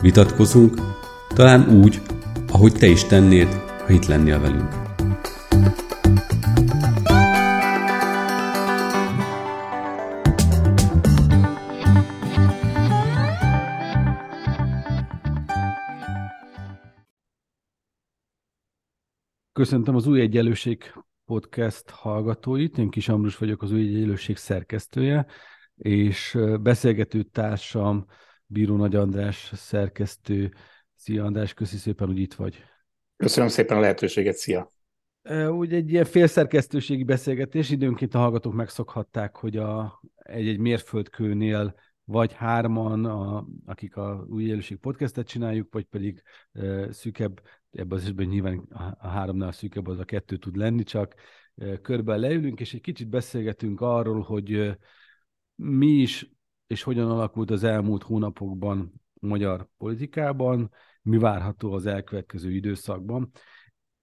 vitatkozunk, talán úgy, ahogy te is tennéd, ha itt lennél velünk. Köszöntöm az Új Egyenlőség podcast hallgatóit. Én Kis Ambrus vagyok, az Új Egyenlőség szerkesztője, és beszélgető társam Bíró Nagy András szerkesztő. Szia András, köszi szépen, hogy itt vagy. Köszönöm szépen a lehetőséget, szia! Úgy egy ilyen félszerkesztőségi beszélgetés, időnként a hallgatók megszokhatták, hogy a, egy-egy mérföldkőnél vagy hárman, a, akik a új élőség podcastet csináljuk, vagy pedig e, szűkebb, ebben az esetben nyilván a, a háromnál szűkebb az a kettő tud lenni, csak e, körben leülünk, és egy kicsit beszélgetünk arról, hogy e, mi is és hogyan alakult az elmúlt hónapokban magyar politikában, mi várható az elkövetkező időszakban.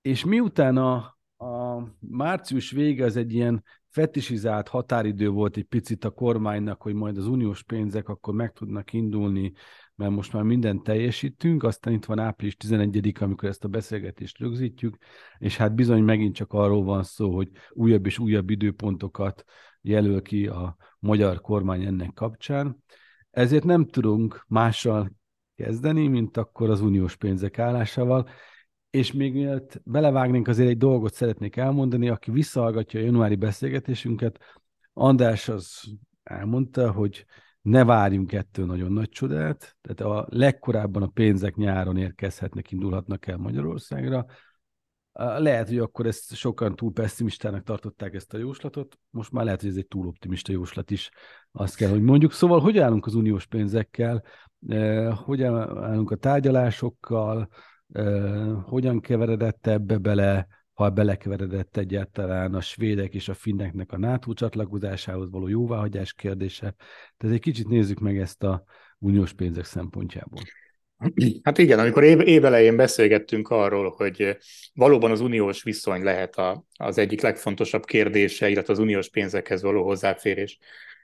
És miután a, a március vége az egy ilyen fetisizált határidő volt egy picit a kormánynak, hogy majd az uniós pénzek akkor meg tudnak indulni, mert most már mindent teljesítünk, aztán itt van április 11 amikor ezt a beszélgetést rögzítjük, és hát bizony megint csak arról van szó, hogy újabb és újabb időpontokat jelöl ki a magyar kormány ennek kapcsán. Ezért nem tudunk mással kezdeni, mint akkor az uniós pénzek állásával. És még mielőtt belevágnénk, azért egy dolgot szeretnék elmondani, aki visszahallgatja a januári beszélgetésünket, András az elmondta, hogy ne várjunk ettől nagyon nagy csodát, tehát a legkorábban a pénzek nyáron érkezhetnek, indulhatnak el Magyarországra, lehet, hogy akkor ezt sokan túl pessimistának tartották ezt a jóslatot, most már lehet, hogy ez egy túl optimista jóslat is, azt kell, hogy mondjuk. Szóval, hogy állunk az uniós pénzekkel, hogy állunk a tárgyalásokkal, hogyan keveredett ebbe bele, ha belekeveredett egyáltalán a svédek és a finneknek a NATO csatlakozásához való jóváhagyás kérdése. Tehát egy kicsit nézzük meg ezt a uniós pénzek szempontjából. Hát igen, amikor év, évelején beszélgettünk arról, hogy valóban az uniós viszony lehet a, az egyik legfontosabb kérdése, illetve az uniós pénzekhez való hozzáférés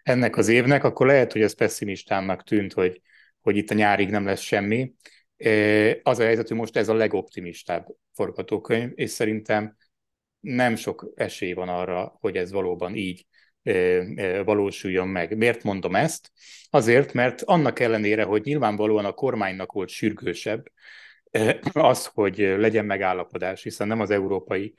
ennek az évnek, akkor lehet, hogy ez pessimistának tűnt, hogy, hogy itt a nyárig nem lesz semmi. Az a helyzet, hogy most ez a legoptimistább forgatókönyv, és szerintem nem sok esély van arra, hogy ez valóban így valósuljon meg. Miért mondom ezt? Azért, mert annak ellenére, hogy nyilvánvalóan a kormánynak volt sürgősebb az, hogy legyen megállapodás, hiszen nem az európai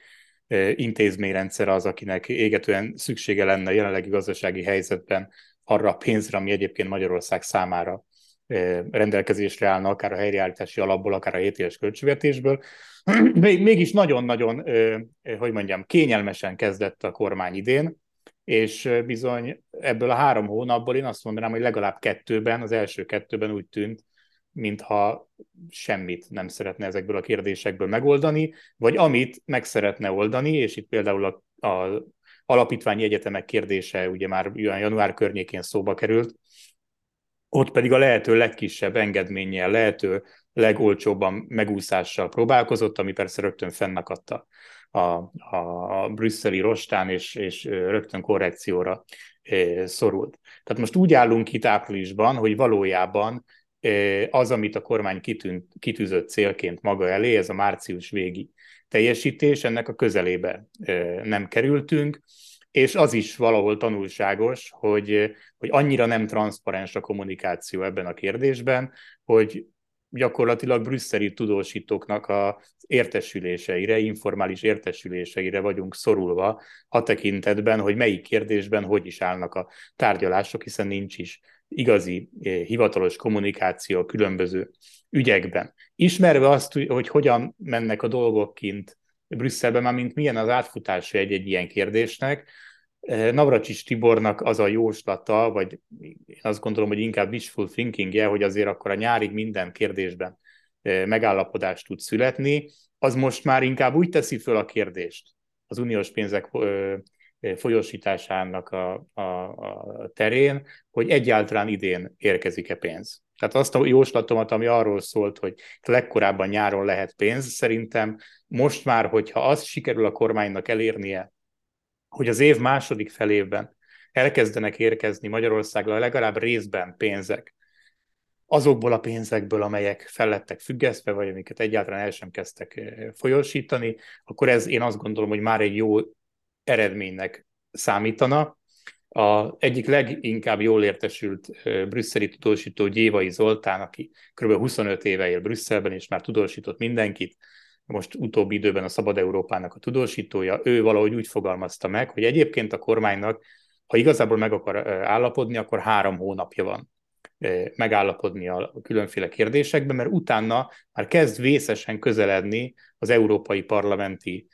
intézményrendszer az, akinek égetően szüksége lenne a jelenlegi gazdasági helyzetben arra a pénzre, ami egyébként Magyarország számára rendelkezésre állna, akár a helyreállítási alapból, akár a 7 éves költségvetésből. Mégis nagyon-nagyon, hogy mondjam, kényelmesen kezdett a kormány idén, és bizony ebből a három hónapból én azt mondanám, hogy legalább kettőben, az első kettőben úgy tűnt, mintha semmit nem szeretne ezekből a kérdésekből megoldani, vagy amit meg szeretne oldani, és itt például a, a alapítványi egyetemek kérdése ugye már olyan január környékén szóba került, ott pedig a lehető legkisebb engedménnyel, lehető legolcsóbban megúszással próbálkozott, ami persze rögtön fennakadta a, a brüsszeli rostán, és, és rögtön korrekcióra szorult. Tehát most úgy állunk itt áprilisban, hogy valójában az, amit a kormány kitűnt, kitűzött célként maga elé, ez a március végi teljesítés, ennek a közelébe nem kerültünk, és az is valahol tanulságos, hogy, hogy annyira nem transzparens a kommunikáció ebben a kérdésben, hogy gyakorlatilag brüsszeli tudósítóknak az értesüléseire, informális értesüléseire vagyunk szorulva a tekintetben, hogy melyik kérdésben hogy is állnak a tárgyalások, hiszen nincs is igazi eh, hivatalos kommunikáció a különböző ügyekben. Ismerve azt, hogy hogyan mennek a dolgok kint Brüsszelben, már mint milyen az átfutása egy-egy ilyen kérdésnek, Navracsics Tibornak az a jóslata, vagy én azt gondolom, hogy inkább wishful thinkingje, hogy azért akkor a nyárig minden kérdésben megállapodás tud születni, az most már inkább úgy teszi föl a kérdést az uniós pénzek folyosításának a, a, a terén, hogy egyáltalán idén érkezik-e pénz. Tehát azt a jóslatomat, ami arról szólt, hogy legkorábban nyáron lehet pénz, szerintem most már, hogyha az sikerül a kormánynak elérnie, hogy az év második felében elkezdenek érkezni Magyarországra legalább részben pénzek, azokból a pénzekből, amelyek fellettek függesztve, vagy amiket egyáltalán el sem kezdtek eh, folyosítani, akkor ez én azt gondolom, hogy már egy jó eredménynek számítana. A egyik leginkább jól értesült eh, brüsszeli tudósító Gyévai Zoltán, aki kb. 25 éve él Brüsszelben, és már tudósított mindenkit, most utóbbi időben a Szabad Európának a tudósítója, ő valahogy úgy fogalmazta meg, hogy egyébként a kormánynak, ha igazából meg akar állapodni, akkor három hónapja van megállapodni a különféle kérdésekben, mert utána már kezd vészesen közeledni az európai parlamenti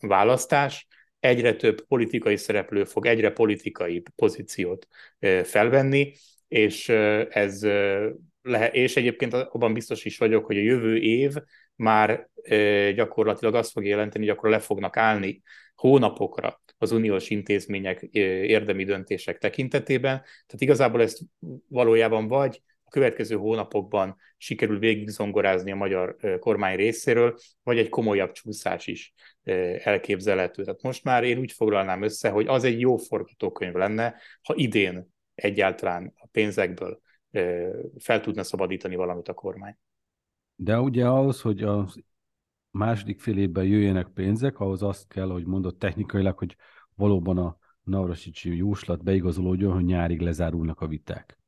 választás, egyre több politikai szereplő fog egyre politikai pozíciót felvenni, és ez lehet, és egyébként abban biztos is vagyok, hogy a jövő év már gyakorlatilag azt fog jelenteni, hogy akkor le fognak állni hónapokra az uniós intézmények érdemi döntések tekintetében. Tehát igazából ezt valójában vagy a következő hónapokban sikerül végigzongorázni a magyar kormány részéről, vagy egy komolyabb csúszás is elképzelhető. Tehát most már én úgy foglalnám össze, hogy az egy jó forgatókönyv lenne, ha idén egyáltalán a pénzekből fel tudna szabadítani valamit a kormány. De ugye ahhoz, hogy az második fél évben jöjjenek pénzek, ahhoz azt kell, hogy mondott technikailag, hogy valóban a Navrasicsi jóslat beigazolódjon, hogy nyárig lezárulnak a viták.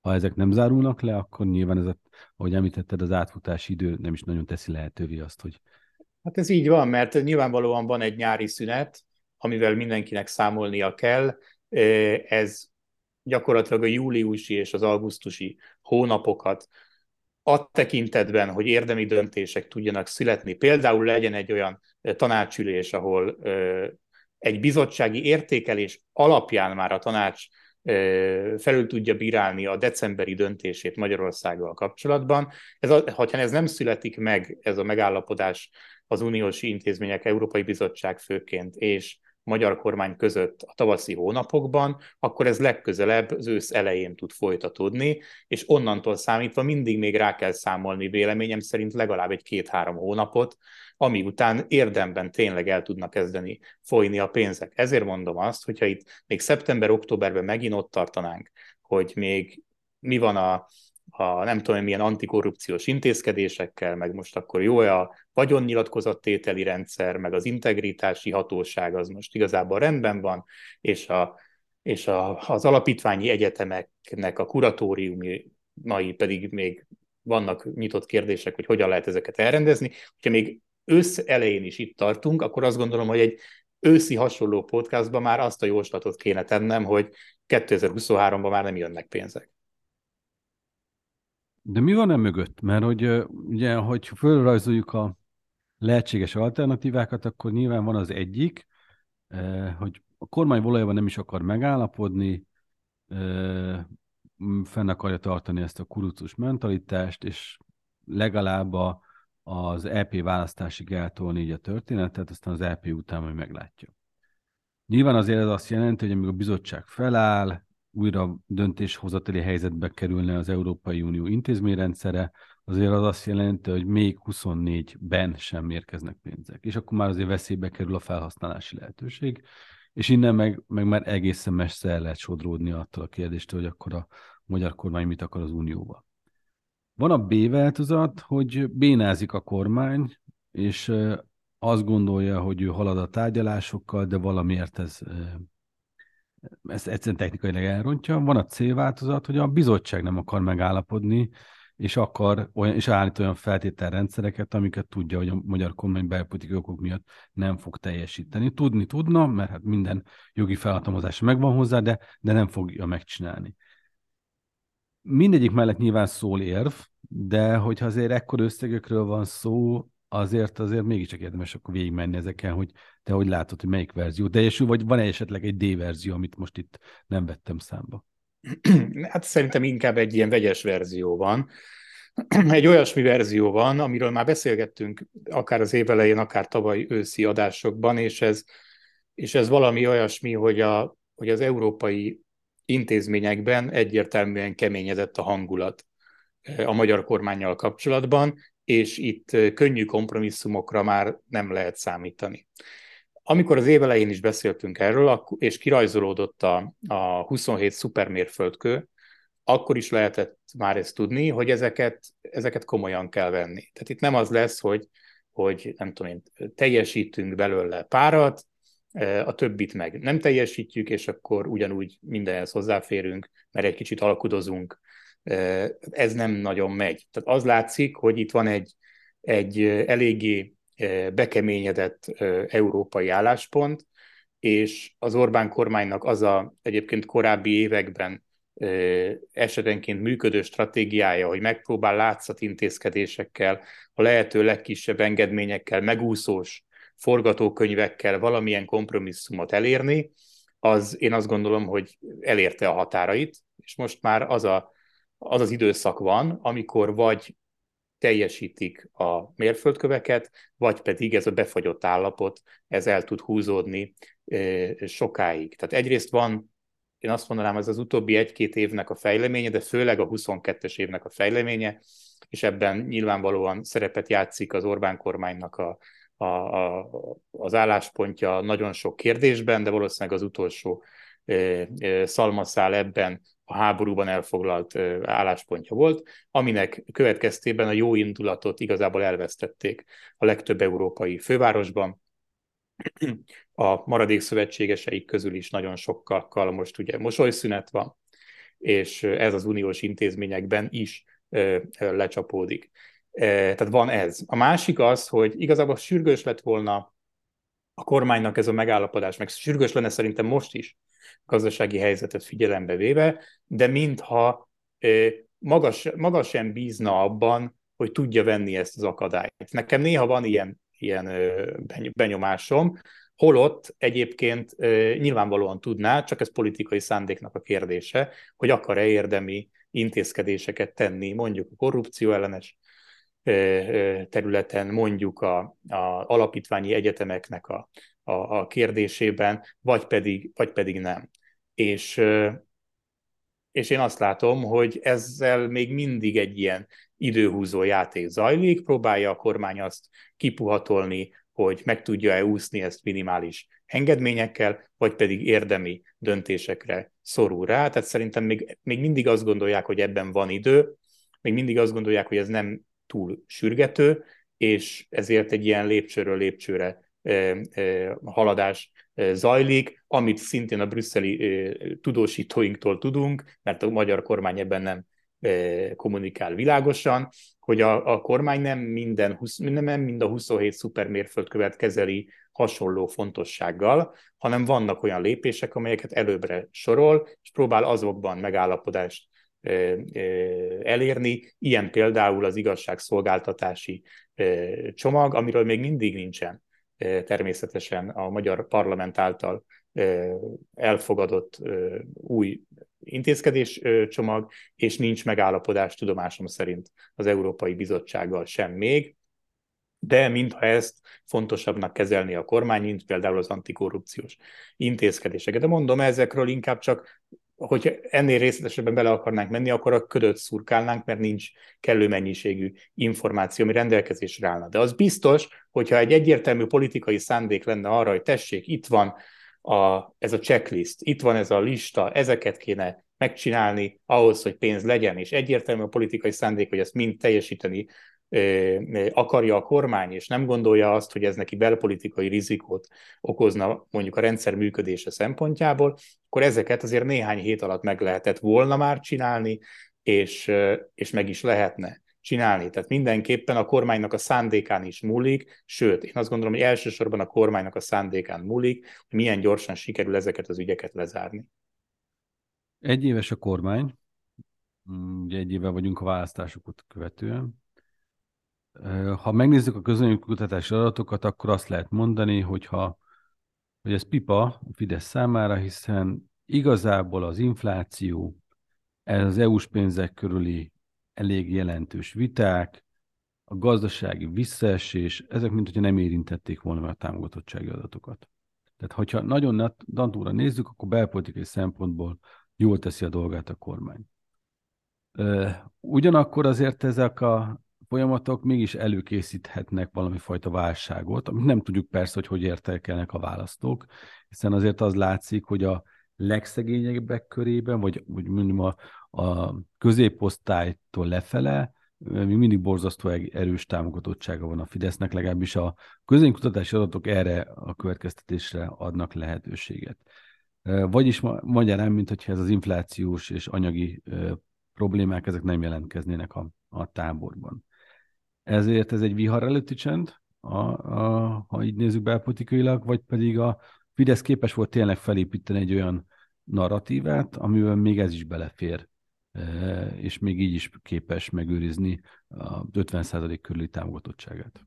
Ha ezek nem zárulnak le, akkor nyilván ez, a, ahogy említetted, az átfutási idő nem is nagyon teszi lehetővé azt, hogy... Hát ez így van, mert nyilvánvalóan van egy nyári szünet, amivel mindenkinek számolnia kell. Ez gyakorlatilag a júliusi és az augusztusi hónapokat a tekintetben, hogy érdemi döntések tudjanak születni. Például legyen egy olyan tanácsülés, ahol egy bizottsági értékelés alapján már a tanács felül tudja bírálni a decemberi döntését Magyarországgal kapcsolatban. Ez a, ha ez nem születik meg, ez a megállapodás az uniós intézmények, Európai Bizottság főként, és magyar kormány között a tavaszi hónapokban, akkor ez legközelebb az ősz elején tud folytatódni, és onnantól számítva mindig még rá kell számolni véleményem szerint legalább egy két-három hónapot, ami után érdemben tényleg el tudnak kezdeni folyni a pénzek. Ezért mondom azt, hogyha itt még szeptember-októberben megint ott tartanánk, hogy még mi van a, a nem tudom milyen antikorrupciós intézkedésekkel, meg most akkor jó a vagyonnyilatkozattételi rendszer, meg az integritási hatóság az most igazából rendben van, és, a, és a, az alapítványi egyetemeknek a kuratóriumai pedig még vannak nyitott kérdések, hogy hogyan lehet ezeket elrendezni. Ha még ősz elején is itt tartunk, akkor azt gondolom, hogy egy őszi hasonló podcastban már azt a jóslatot kéne tennem, hogy 2023-ban már nem jönnek pénzek. De mi van e mögött? Mert hogy ugye, hogy fölrajzoljuk a lehetséges alternatívákat, akkor nyilván van az egyik, hogy a kormány valójában nem is akar megállapodni, fenn akarja tartani ezt a kurucus mentalitást, és legalább a, az EP választásig eltolni így a történetet, aztán az EP után majd meglátja. Nyilván azért ez azt jelenti, hogy amíg a bizottság feláll, újra döntéshozatali helyzetbe kerülne az Európai Unió intézményrendszere, azért az azt jelenti, hogy még 24-ben sem érkeznek pénzek. És akkor már azért veszélybe kerül a felhasználási lehetőség, és innen meg, meg már egészen messze el lehet sodródni attól a kérdéstől, hogy akkor a magyar kormány mit akar az Unióval. Van a B változat, hogy bénázik a kormány, és azt gondolja, hogy ő halad a tárgyalásokkal, de valamiért ez ezt egyszerűen technikailag elrontja. Van a C változat, hogy a bizottság nem akar megállapodni, és akar olyan, és állít olyan feltételrendszereket, amiket tudja, hogy a magyar kormány belpolitikai okok miatt nem fog teljesíteni. Tudni tudna, mert hát minden jogi felhatalmazás megvan hozzá, de, de nem fogja megcsinálni. Mindegyik mellett nyilván szól érv, de hogyha azért ekkor összegekről van szó, azért azért mégiscsak érdemes akkor végigmenni ezeken, hogy te hogy látod, hogy melyik verzió teljesül, vagy van-e esetleg egy D verzió, amit most itt nem vettem számba? Hát szerintem inkább egy ilyen vegyes verzió van. egy olyasmi verzió van, amiről már beszélgettünk akár az év akár tavaly őszi adásokban, és ez, és ez valami olyasmi, hogy, a, hogy az európai intézményekben egyértelműen keményedett a hangulat a magyar kormányjal kapcsolatban, és itt könnyű kompromisszumokra már nem lehet számítani. Amikor az év elején is beszéltünk erről, és kirajzolódott a, a 27 szupermérföldkő, akkor is lehetett már ezt tudni, hogy ezeket, ezeket komolyan kell venni. Tehát itt nem az lesz, hogy, hogy nem tudom én, teljesítünk belőle párat, a többit meg nem teljesítjük, és akkor ugyanúgy mindenhez hozzáférünk, mert egy kicsit alkudozunk. Ez nem nagyon megy. Tehát az látszik, hogy itt van egy, egy eléggé bekeményedett európai álláspont, és az Orbán kormánynak az a egyébként korábbi években esetenként működő stratégiája, hogy megpróbál látszat intézkedésekkel, a lehető legkisebb engedményekkel, megúszós forgatókönyvekkel valamilyen kompromisszumot elérni, az én azt gondolom, hogy elérte a határait, és most már az a, az, az időszak van, amikor vagy teljesítik a mérföldköveket, vagy pedig ez a befagyott állapot, ez el tud húzódni sokáig. Tehát egyrészt van, én azt mondanám, ez az utóbbi egy-két évnek a fejleménye, de főleg a 22-es évnek a fejleménye, és ebben nyilvánvalóan szerepet játszik az Orbán kormánynak a, a, a, az álláspontja nagyon sok kérdésben, de valószínűleg az utolsó szalmaszál ebben a háborúban elfoglalt álláspontja volt, aminek következtében a jó indulatot igazából elvesztették a legtöbb európai fővárosban. A maradék szövetségeseik közül is nagyon sokkal most ugye mosolyszünet van, és ez az uniós intézményekben is lecsapódik. Tehát van ez. A másik az, hogy igazából sürgős lett volna a kormánynak ez a megállapodás, meg sürgős lenne szerintem most is gazdasági helyzetet figyelembe véve, de mintha maga, maga sem bízna abban, hogy tudja venni ezt az akadályt. Nekem néha van ilyen, ilyen benyomásom, holott egyébként nyilvánvalóan tudná, csak ez politikai szándéknak a kérdése, hogy akar-e érdemi intézkedéseket tenni, mondjuk a korrupció ellenes területen, mondjuk a, a alapítványi egyetemeknek a, a, a kérdésében, vagy pedig, vagy pedig nem. És, és én azt látom, hogy ezzel még mindig egy ilyen időhúzó játék zajlik, próbálja a kormány azt kipuhatolni, hogy meg tudja-e úszni ezt minimális engedményekkel, vagy pedig érdemi döntésekre szorul rá. Tehát szerintem még, még mindig azt gondolják, hogy ebben van idő, még mindig azt gondolják, hogy ez nem túl sürgető, és ezért egy ilyen lépcsőről lépcsőre haladás zajlik, amit szintén a brüsszeli tudósítóinktól tudunk, mert a magyar kormány ebben nem kommunikál világosan, hogy a, a kormány nem minden, nem mind a 27 szupermérföldkövet kezeli hasonló fontossággal, hanem vannak olyan lépések, amelyeket előbbre sorol, és próbál azokban megállapodást elérni, ilyen például az igazságszolgáltatási csomag, amiről még mindig nincsen természetesen a magyar parlament által elfogadott új intézkedés csomag, és nincs megállapodás tudomásom szerint az Európai Bizottsággal sem még, de mintha ezt fontosabbnak kezelni a kormány, mint például az antikorrupciós intézkedéseket. De mondom, ezekről inkább csak hogy ennél részletesebben bele akarnánk menni, akkor a ködöt szurkálnánk, mert nincs kellő mennyiségű információ, ami rendelkezésre állna. De az biztos, hogyha egy egyértelmű politikai szándék lenne arra, hogy tessék, itt van a, ez a checklist, itt van ez a lista, ezeket kéne megcsinálni ahhoz, hogy pénz legyen, és egyértelmű a politikai szándék, hogy ezt mind teljesíteni akarja a kormány, és nem gondolja azt, hogy ez neki belpolitikai rizikót okozna mondjuk a rendszer működése szempontjából, akkor ezeket azért néhány hét alatt meg lehetett volna már csinálni, és, és meg is lehetne csinálni. Tehát mindenképpen a kormánynak a szándékán is múlik, sőt, én azt gondolom, hogy elsősorban a kormánynak a szándékán múlik, hogy milyen gyorsan sikerül ezeket az ügyeket lezárni. Egy éves a kormány, ugye egy éve vagyunk a választásokat követően. Ha megnézzük a közönségkutatási adatokat, akkor azt lehet mondani, hogyha, hogy ez pipa a Fidesz számára, hiszen igazából az infláció, ez az EU-s pénzek körüli elég jelentős viták, a gazdasági visszaesés, ezek mint hogyha nem érintették volna a támogatottsági adatokat. Tehát, hogyha nagyon dantúra nézzük, akkor belpolitikai szempontból jól teszi a dolgát a kormány. Ugyanakkor azért ezek a folyamatok mégis előkészíthetnek valami fajta válságot, amit nem tudjuk persze, hogy hogy értelkelnek a választók, hiszen azért az látszik, hogy a legszegényebbek körében, vagy úgy mondjam a, a középosztálytól lefele, még mindig borzasztó erős támogatottsága van a Fidesznek, legalábbis a közénkutatási adatok erre a következtetésre adnak lehetőséget. Vagyis magyarán, mint hogyha ez az inflációs és anyagi problémák, ezek nem jelentkeznének a, a táborban. Ezért ez egy vihar előtti csend, a, a, ha így nézzük belpolitikailag, vagy pedig a Fidesz képes volt tényleg felépíteni egy olyan narratívát, amiben még ez is belefér, e, és még így is képes megőrizni a 50% körüli támogatottságát.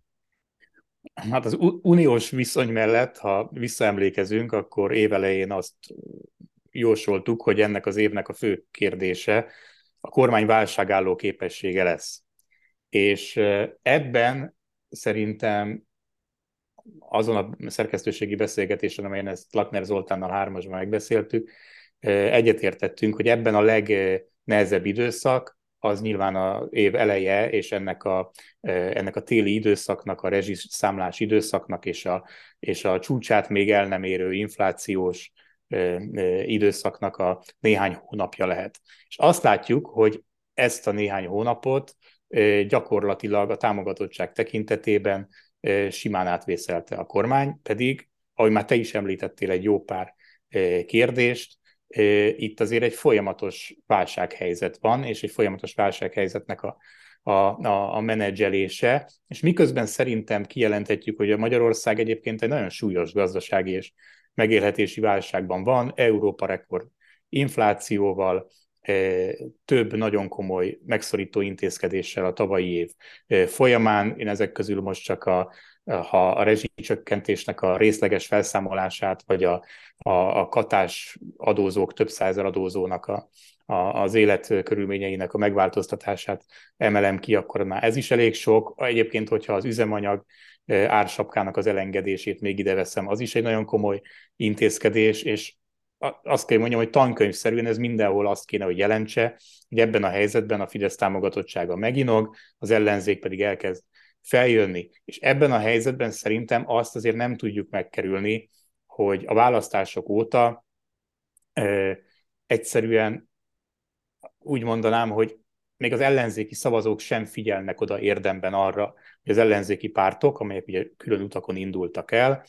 Hát az uniós viszony mellett, ha visszaemlékezünk, akkor évelején azt jósoltuk, hogy ennek az évnek a fő kérdése a kormány válságálló képessége lesz. És ebben szerintem azon a szerkesztőségi beszélgetésen, amelyen ezt Lakner Zoltánnal hármasban megbeszéltük, egyetértettünk, hogy ebben a legnehezebb időszak az nyilván a év eleje, és ennek a, ennek a téli időszaknak, a rezsiszámlás időszaknak, és a, és a csúcsát még el nem érő inflációs időszaknak a néhány hónapja lehet. És azt látjuk, hogy ezt a néhány hónapot gyakorlatilag a támogatottság tekintetében simán átvészelte a kormány, pedig, ahogy már te is említettél egy jó pár kérdést, itt azért egy folyamatos válsághelyzet van, és egy folyamatos válsághelyzetnek a, a, a, a menedzselése, és miközben szerintem kijelenthetjük, hogy a Magyarország egyébként egy nagyon súlyos gazdasági és megélhetési válságban van, Európa rekord inflációval, több nagyon komoly megszorító intézkedéssel a tavalyi év folyamán. Én ezek közül most csak a, ha a rezsicsökkentésnek a részleges felszámolását, vagy a, a, a katás adózók, több százer adózónak a, a, az élet körülményeinek a megváltoztatását emelem ki, akkor már ez is elég sok. Egyébként, hogyha az üzemanyag ársapkának az elengedését még ide veszem, az is egy nagyon komoly intézkedés, és azt kell mondjam, hogy tankönyvszerűen ez mindenhol azt kéne, hogy jelentse, hogy ebben a helyzetben a Fidesz támogatottsága meginog, az ellenzék pedig elkezd feljönni. És ebben a helyzetben szerintem azt azért nem tudjuk megkerülni, hogy a választások óta ö, egyszerűen úgy mondanám, hogy még az ellenzéki szavazók sem figyelnek oda érdemben arra, hogy az ellenzéki pártok, amelyek ugye külön utakon indultak el,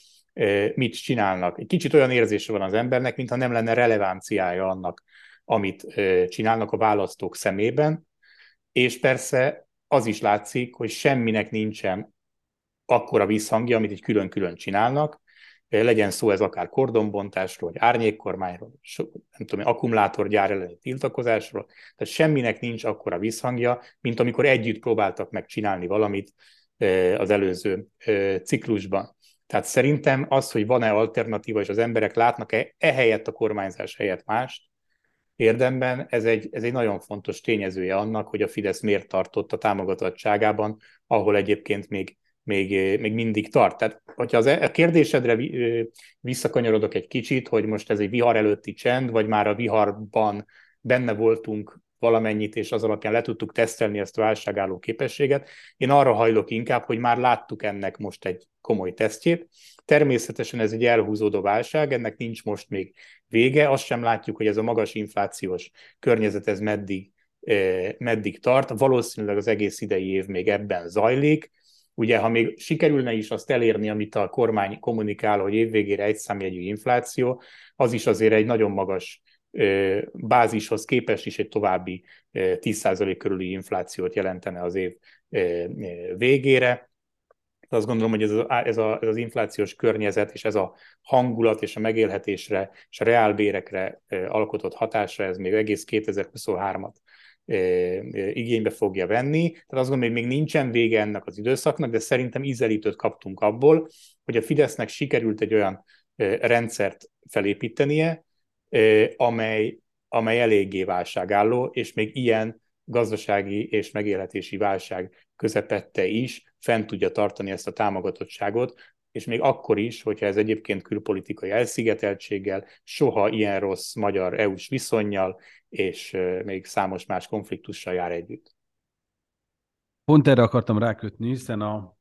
mit csinálnak. Egy kicsit olyan érzése van az embernek, mintha nem lenne relevanciája annak, amit csinálnak a választók szemében, és persze az is látszik, hogy semminek nincsen akkora visszhangja, amit egy külön-külön csinálnak, legyen szó ez akár kordonbontásról, vagy árnyékkormányról, nem tudom, akkumulátorgyár elleni tiltakozásról, tehát semminek nincs akkora visszhangja, mint amikor együtt próbáltak meg csinálni valamit az előző ciklusban. Tehát szerintem az, hogy van-e alternatíva, és az emberek látnak-e ehelyett a kormányzás helyett mást, érdemben ez egy, ez egy nagyon fontos tényezője annak, hogy a Fidesz miért tartott a támogatottságában, ahol egyébként még, még, még mindig tart. Tehát, hogyha az, e, a kérdésedre visszakanyarodok egy kicsit, hogy most ez egy vihar előtti csend, vagy már a viharban benne voltunk valamennyit, és az alapján le tudtuk tesztelni ezt a válságálló képességet. Én arra hajlok inkább, hogy már láttuk ennek most egy komoly tesztjét. Természetesen ez egy elhúzódó válság, ennek nincs most még vége, azt sem látjuk, hogy ez a magas inflációs környezet ez meddig, eh, meddig tart. Valószínűleg az egész idei év még ebben zajlik. Ugye, ha még sikerülne is azt elérni, amit a kormány kommunikál, hogy évvégére egy számjegyű infláció, az is azért egy nagyon magas bázishoz képest is egy további 10% körüli inflációt jelentene az év végére. Azt gondolom, hogy ez, a, ez, a, ez az inflációs környezet és ez a hangulat és a megélhetésre és a reálbérekre alkotott hatásra, ez még egész 2023-at igénybe fogja venni. Tehát azt gondolom, hogy még nincsen vége ennek az időszaknak, de szerintem ízelítőt kaptunk abból, hogy a Fidesznek sikerült egy olyan rendszert felépítenie, amely, amely eléggé válságálló, és még ilyen gazdasági és megélhetési válság közepette is fent tudja tartani ezt a támogatottságot, és még akkor is, hogyha ez egyébként külpolitikai elszigeteltséggel, soha ilyen rossz magyar-EU-s viszonyjal, és még számos más konfliktussal jár együtt. Pont erre akartam rákötni, hiszen a,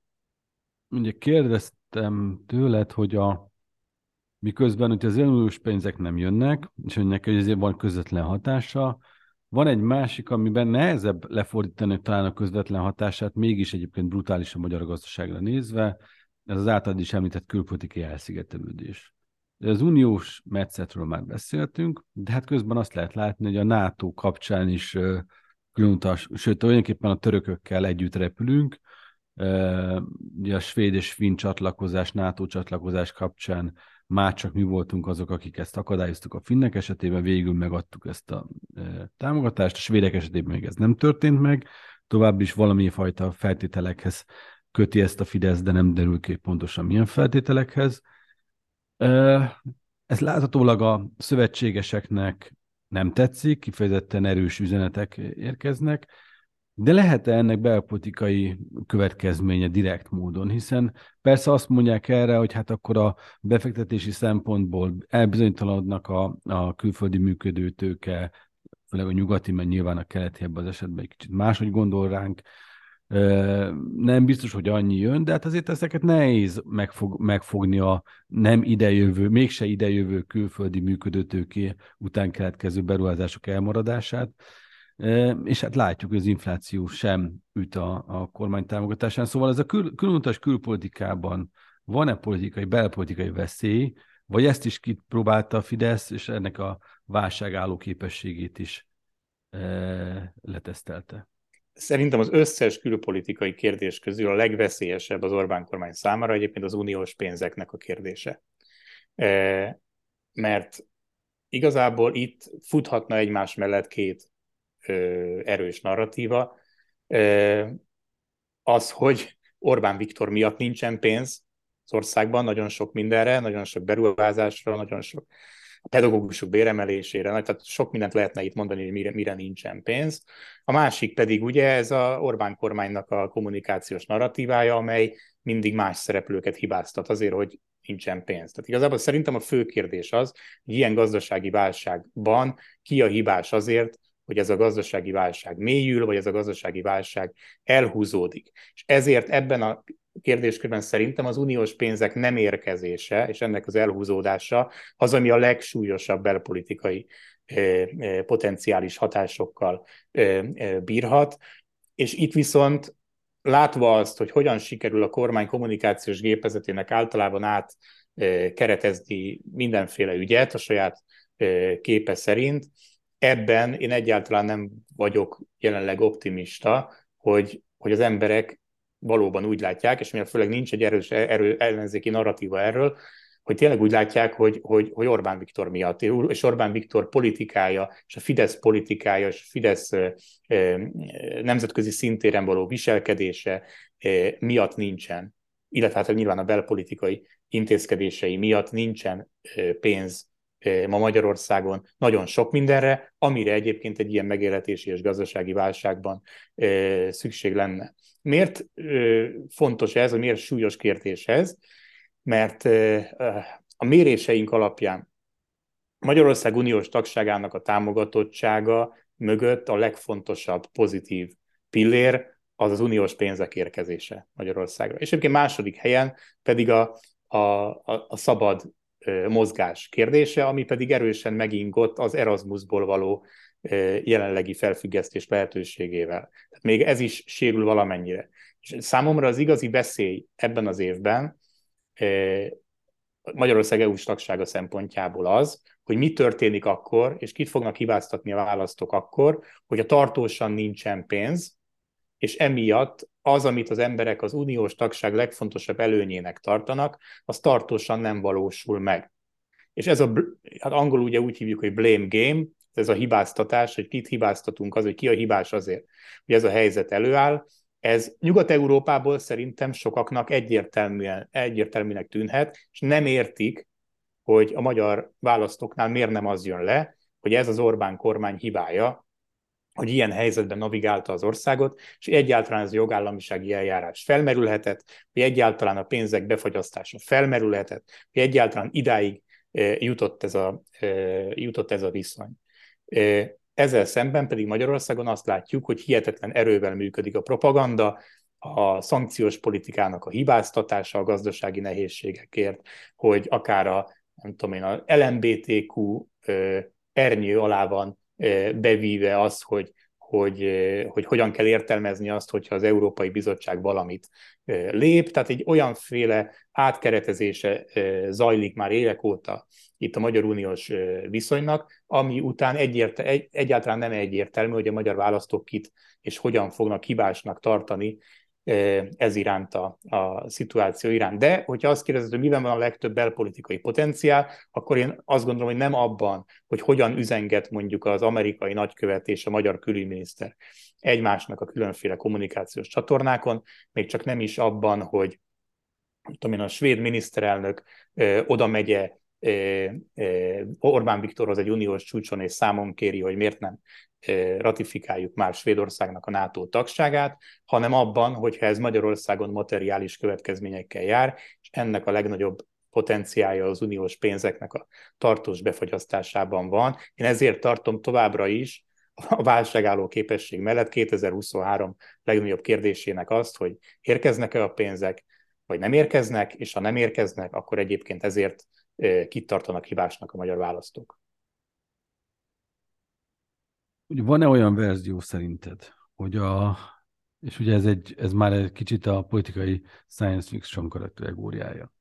ugye kérdeztem tőled, hogy a miközben hogy az uniós pénzek nem jönnek, és neki ezért van közvetlen hatása, van egy másik, amiben nehezebb lefordítani talán a közvetlen hatását, mégis egyébként brutális a magyar gazdaságra nézve, ez az általad is említett külpolitikai elszigetelődés. Az uniós metszetről már beszéltünk, de hát közben azt lehet látni, hogy a NATO kapcsán is különutas, sőt, tulajdonképpen a törökökkel együtt repülünk, ugye a svéd és finn csatlakozás, NATO csatlakozás kapcsán már csak mi voltunk azok, akik ezt akadályoztuk a finnek esetében, végül megadtuk ezt a támogatást, a svédek esetében még ez nem történt meg, tovább is valami fajta feltételekhez köti ezt a Fidesz, de nem derül ki pontosan milyen feltételekhez. Ez láthatólag a szövetségeseknek nem tetszik, kifejezetten erős üzenetek érkeznek, de lehet-e ennek belpolitikai következménye direkt módon? Hiszen persze azt mondják erre, hogy hát akkor a befektetési szempontból elbizonytalanodnak a, a külföldi működőtőke, főleg a nyugati, mert nyilván a keleti ebben az esetben egy kicsit máshogy gondol ránk, nem biztos, hogy annyi jön, de hát azért ezeket nehéz megfog, megfogni a nem idejövő, mégse idejövő külföldi működőtőké után keletkező beruházások elmaradását. És hát látjuk, hogy az infláció sem üt a, a kormány támogatásán. Szóval ez a kül, különutas külpolitikában van-e politikai, belpolitikai veszély, vagy ezt is kipróbálta a Fidesz, és ennek a válságálló képességét is e, letesztelte? Szerintem az összes külpolitikai kérdés közül a legveszélyesebb az Orbán kormány számára egyébként az uniós pénzeknek a kérdése. E, mert igazából itt futhatna egymás mellett két erős narratíva. Az, hogy Orbán Viktor miatt nincsen pénz az országban, nagyon sok mindenre, nagyon sok beruházásra, nagyon sok pedagógusok béremelésére, tehát sok mindent lehetne itt mondani, hogy mire, mire nincsen pénz. A másik pedig ugye ez a Orbán kormánynak a kommunikációs narratívája, amely mindig más szereplőket hibáztat azért, hogy nincsen pénz. Tehát igazából szerintem a fő kérdés az, hogy ilyen gazdasági válságban ki a hibás azért, hogy ez a gazdasági válság mélyül, vagy ez a gazdasági válság elhúzódik. És ezért ebben a kérdéskörben szerintem az uniós pénzek nem érkezése, és ennek az elhúzódása az, ami a legsúlyosabb belpolitikai potenciális hatásokkal bírhat. És itt viszont látva azt, hogy hogyan sikerül a kormány kommunikációs gépezetének általában át keretezni mindenféle ügyet a saját képe szerint, ebben én egyáltalán nem vagyok jelenleg optimista, hogy, hogy az emberek valóban úgy látják, és mivel főleg nincs egy erős erő, ellenzéki narratíva erről, hogy tényleg úgy látják, hogy, hogy, hogy Orbán Viktor miatt, és Orbán Viktor politikája, és a Fidesz politikája, és a Fidesz nemzetközi szintéren való viselkedése miatt nincsen, illetve hát nyilván a belpolitikai intézkedései miatt nincsen pénz ma Magyarországon nagyon sok mindenre, amire egyébként egy ilyen megélhetési és gazdasági válságban szükség lenne. Miért fontos ez, vagy miért súlyos kérdés ez? Mert a méréseink alapján Magyarország uniós tagságának a támogatottsága mögött a legfontosabb pozitív pillér az az uniós pénzek érkezése Magyarországra. És egyébként második helyen pedig a, a, a, a szabad mozgás kérdése, ami pedig erősen megingott az Erasmusból való jelenlegi felfüggesztés lehetőségével. Tehát még ez is sérül valamennyire. És számomra az igazi veszély ebben az évben Magyarország EU-s tagsága szempontjából az, hogy mi történik akkor, és kit fognak hibáztatni a választók akkor, hogy a tartósan nincsen pénz, és emiatt az, amit az emberek az uniós tagság legfontosabb előnyének tartanak, az tartósan nem valósul meg. És ez a, hát angolul ugye úgy hívjuk, hogy blame game, ez a hibáztatás, hogy kit hibáztatunk az, hogy ki a hibás azért, hogy ez a helyzet előáll. Ez Nyugat-Európából szerintem sokaknak egyértelműen, egyértelműnek tűnhet, és nem értik, hogy a magyar választóknál miért nem az jön le, hogy ez az Orbán kormány hibája, hogy ilyen helyzetben navigálta az országot, és egyáltalán ez a jogállamisági eljárás felmerülhetett, hogy egyáltalán a pénzek befagyasztása felmerülhetett, hogy egyáltalán idáig jutott ez a, jutott ez a viszony. Ezzel szemben pedig Magyarországon azt látjuk, hogy hihetetlen erővel működik a propaganda, a szankciós politikának a hibáztatása a gazdasági nehézségekért, hogy akár a, nem tudom én, a LMBTQ ernyő alá van bevíve az, hogy, hogy, hogy hogyan kell értelmezni azt, hogyha az Európai Bizottság valamit lép. Tehát egy olyanféle átkeretezése zajlik már évek óta itt a Magyar Uniós viszonynak, ami után egyért, egy, egyáltalán nem egyértelmű, hogy a magyar választók kit és hogyan fognak hibásnak tartani ez iránt a, a szituáció iránt. De, hogyha azt kérdezed, hogy miben van a legtöbb belpolitikai potenciál, akkor én azt gondolom, hogy nem abban, hogy hogyan üzenget mondjuk az amerikai nagykövet és a magyar külügyminiszter egymásnak a különféle kommunikációs csatornákon, még csak nem is abban, hogy tudom én, a svéd miniszterelnök ö, oda megye Orbán Viktorhoz egy uniós csúcson és számon kéri, hogy miért nem ratifikáljuk már Svédországnak a NATO tagságát, hanem abban, hogyha ez Magyarországon materiális következményekkel jár, és ennek a legnagyobb potenciája az uniós pénzeknek a tartós befagyasztásában van. Én ezért tartom továbbra is a válságálló képesség mellett 2023 legnagyobb kérdésének azt, hogy érkeznek-e a pénzek, vagy nem érkeznek, és ha nem érkeznek, akkor egyébként ezért kit tartanak hibásnak a magyar választók. Van-e olyan verzió szerinted, hogy a, és ugye ez, egy, ez már egy kicsit a politikai science fiction kategóriája,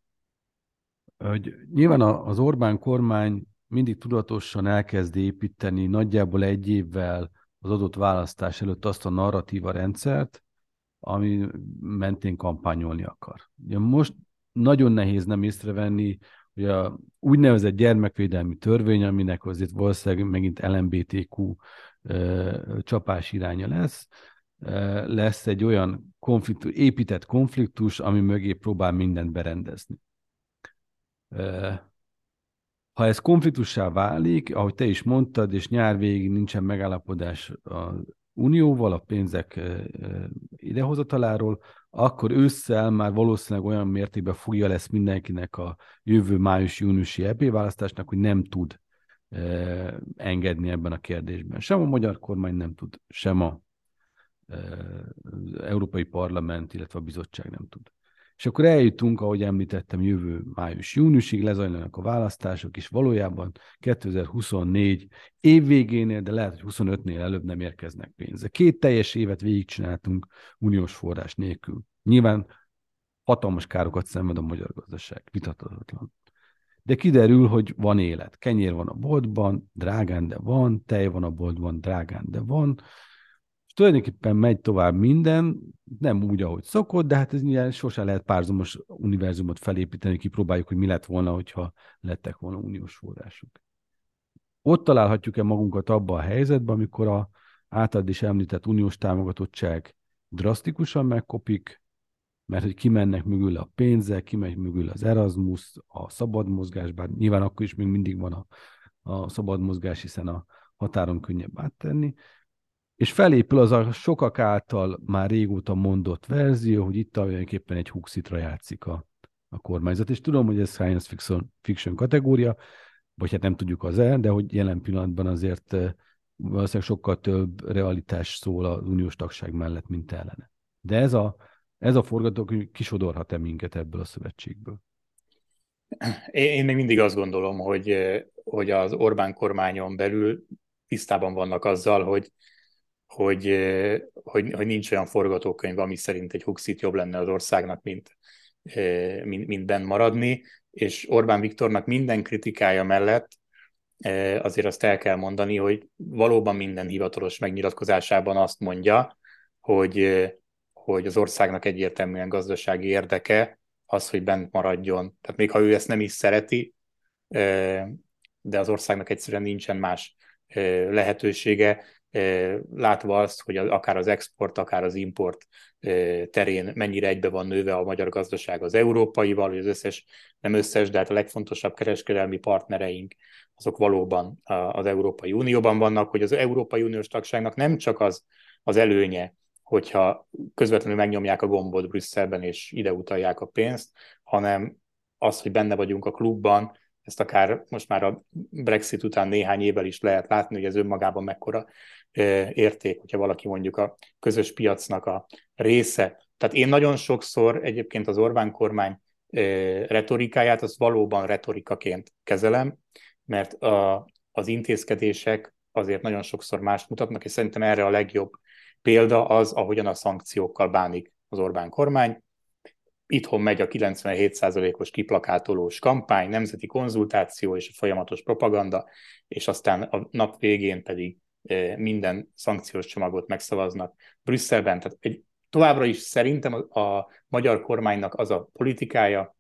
hogy nyilván az Orbán kormány mindig tudatosan elkezd építeni nagyjából egy évvel az adott választás előtt azt a narratíva rendszert, ami mentén kampányolni akar. Ugye most nagyon nehéz nem észrevenni, hogy a úgynevezett gyermekvédelmi törvény, aminek azért valószínűleg megint LMBTQ csapás iránya lesz, lesz egy olyan konfliktus, épített konfliktus, ami mögé próbál mindent berendezni. Ha ez konfliktussá válik, ahogy te is mondtad, és nyár végig nincsen megállapodás az unióval, a pénzek idehozataláról, akkor ősszel már valószínűleg olyan mértékben fogja lesz mindenkinek a jövő május-júniusi EP választásnak, hogy nem tud engedni ebben a kérdésben. Sem a magyar kormány nem tud, sem a, az Európai Parlament, illetve a bizottság nem tud. És akkor eljutunk, ahogy említettem, jövő május-júniusig lezajlanak a választások, és valójában 2024 év végénél, de lehet, hogy 25-nél előbb nem érkeznek pénze. Két teljes évet végigcsináltunk uniós forrás nélkül. Nyilván hatalmas károkat szenved a magyar gazdaság, vitathatatlan de kiderül, hogy van élet. Kenyér van a boltban, drágán, de van, tej van a boltban, drágán, de van. És tulajdonképpen megy tovább minden, nem úgy, ahogy szokott, de hát ez nyilván sosem lehet párzomos univerzumot felépíteni, kipróbáljuk, hogy mi lett volna, hogyha lettek volna uniós források. Ott találhatjuk-e magunkat abban a helyzetben, amikor a általad is említett uniós támogatottság drasztikusan megkopik, mert hogy kimennek mögül a pénzek, kimegy mögül az Erasmus, a szabad mozgás, bár nyilván akkor is még mindig van a, a szabad mozgás, hiszen a határon könnyebb áttenni, és felépül az a sokak által már régóta mondott verzió, hogy itt tulajdonképpen egy huxitra játszik a, a kormányzat, és tudom, hogy ez science fiction, fiction kategória, vagy hát nem tudjuk az el, de hogy jelen pillanatban azért eh, valószínűleg sokkal több realitás szól az uniós tagság mellett, mint ellene. De ez a ez a forgatókönyv kisodorhat-e minket ebből a szövetségből? Én még mindig azt gondolom, hogy, hogy az Orbán kormányon belül tisztában vannak azzal, hogy, hogy, hogy, hogy nincs olyan forgatókönyv, ami szerint egy Huxit jobb lenne az országnak, mint, mint, mint benn maradni, és Orbán Viktornak minden kritikája mellett azért azt el kell mondani, hogy valóban minden hivatalos megnyilatkozásában azt mondja, hogy hogy az országnak egyértelműen gazdasági érdeke az, hogy bent maradjon. Tehát még ha ő ezt nem is szereti, de az országnak egyszerűen nincsen más lehetősége, látva azt, hogy akár az export, akár az import terén mennyire egybe van nőve a magyar gazdaság az európaival, vagy az összes, nem összes, de hát a legfontosabb kereskedelmi partnereink, azok valóban az Európai Unióban vannak, hogy az Európai Uniós tagságnak nem csak az, az előnye, hogyha közvetlenül megnyomják a gombot Brüsszelben és ide utalják a pénzt, hanem az, hogy benne vagyunk a klubban, ezt akár most már a Brexit után néhány évvel is lehet látni, hogy ez önmagában mekkora érték, hogyha valaki mondjuk a közös piacnak a része. Tehát én nagyon sokszor egyébként az Orbán kormány retorikáját az valóban retorikaként kezelem, mert a, az intézkedések azért nagyon sokszor más mutatnak, és szerintem erre a legjobb példa az, ahogyan a szankciókkal bánik az Orbán kormány. Itthon megy a 97%-os kiplakátolós kampány, nemzeti konzultáció és a folyamatos propaganda, és aztán a nap végén pedig e, minden szankciós csomagot megszavaznak Brüsszelben. Tehát egy, továbbra is szerintem a, a magyar kormánynak az a politikája,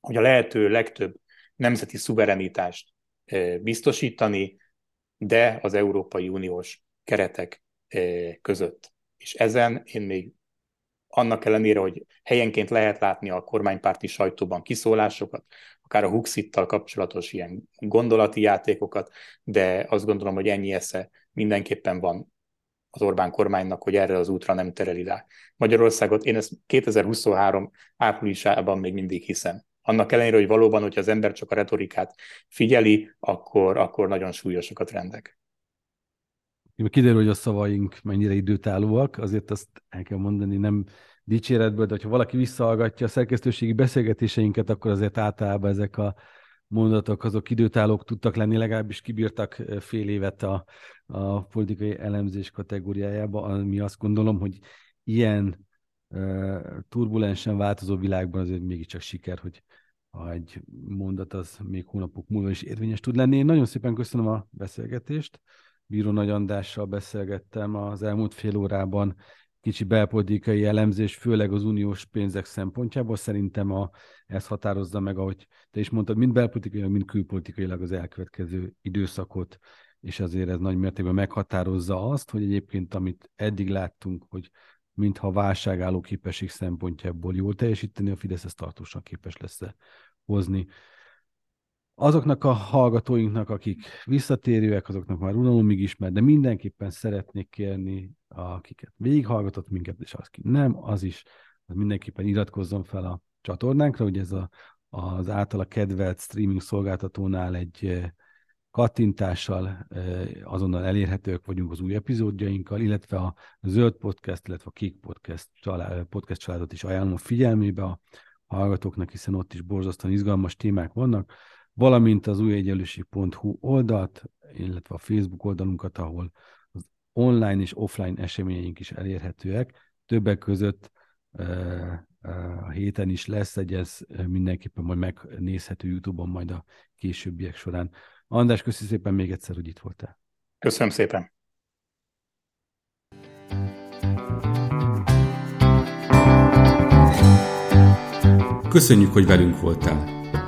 hogy a lehető legtöbb nemzeti szuverenitást e, biztosítani, de az Európai Uniós keretek e, között. És ezen én még annak ellenére, hogy helyenként lehet látni a kormánypárti sajtóban kiszólásokat, akár a Huxittal kapcsolatos ilyen gondolati játékokat, de azt gondolom, hogy ennyi esze mindenképpen van az Orbán kormánynak, hogy erre az útra nem tereli rá. Magyarországot én ezt 2023 áprilisában még mindig hiszem. Annak ellenére, hogy valóban, hogyha az ember csak a retorikát figyeli, akkor, akkor nagyon súlyosak a trendek. Kiderül, hogy a szavaink mennyire időtállóak, azért azt el kell mondani, nem dicséretből, de ha valaki visszahallgatja a szerkesztőségi beszélgetéseinket, akkor azért általában ezek a mondatok azok időtállók tudtak lenni, legalábbis kibírtak fél évet a, a politikai elemzés kategóriájába, ami azt gondolom, hogy ilyen uh, turbulensen változó világban azért mégiscsak siker, hogy egy mondat az még hónapok múlva is érvényes tud lenni. Én nagyon szépen köszönöm a beszélgetést. Bíró Nagy Andrással beszélgettem az elmúlt fél órában. Kicsi belpolitikai elemzés, főleg az uniós pénzek szempontjából. Szerintem a, ez határozza meg, ahogy te is mondtad, mind belpolitikailag, mind külpolitikailag az elkövetkező időszakot, és azért ez nagy mértékben meghatározza azt, hogy egyébként amit eddig láttunk, hogy mintha válságálló képesség szempontjából jól teljesíteni, a Fidesz ezt tartósan képes lesz hozni azoknak a hallgatóinknak, akik visszatérőek, azoknak már unalomig ismer, de mindenképpen szeretnék kérni, akiket végighallgatott minket, és az ki nem, az is, az mindenképpen iratkozzon fel a csatornánkra, hogy ez a, az általa kedvelt streaming szolgáltatónál egy eh, kattintással eh, azonnal elérhetők vagyunk az új epizódjainkkal, illetve a Zöld Podcast, illetve a Kék Podcast, család, podcast családot is ajánlom figyelmébe a hallgatóknak, hiszen ott is borzasztóan izgalmas témák vannak valamint az újegyenlőség.hu oldalt, illetve a Facebook oldalunkat, ahol az online és offline eseményeink is elérhetőek. Többek között a héten is lesz egy, ez mindenképpen majd megnézhető YouTube-on majd a későbbiek során. András, köszi szépen még egyszer, hogy itt voltál. Köszönöm szépen. Köszönjük, hogy velünk voltál!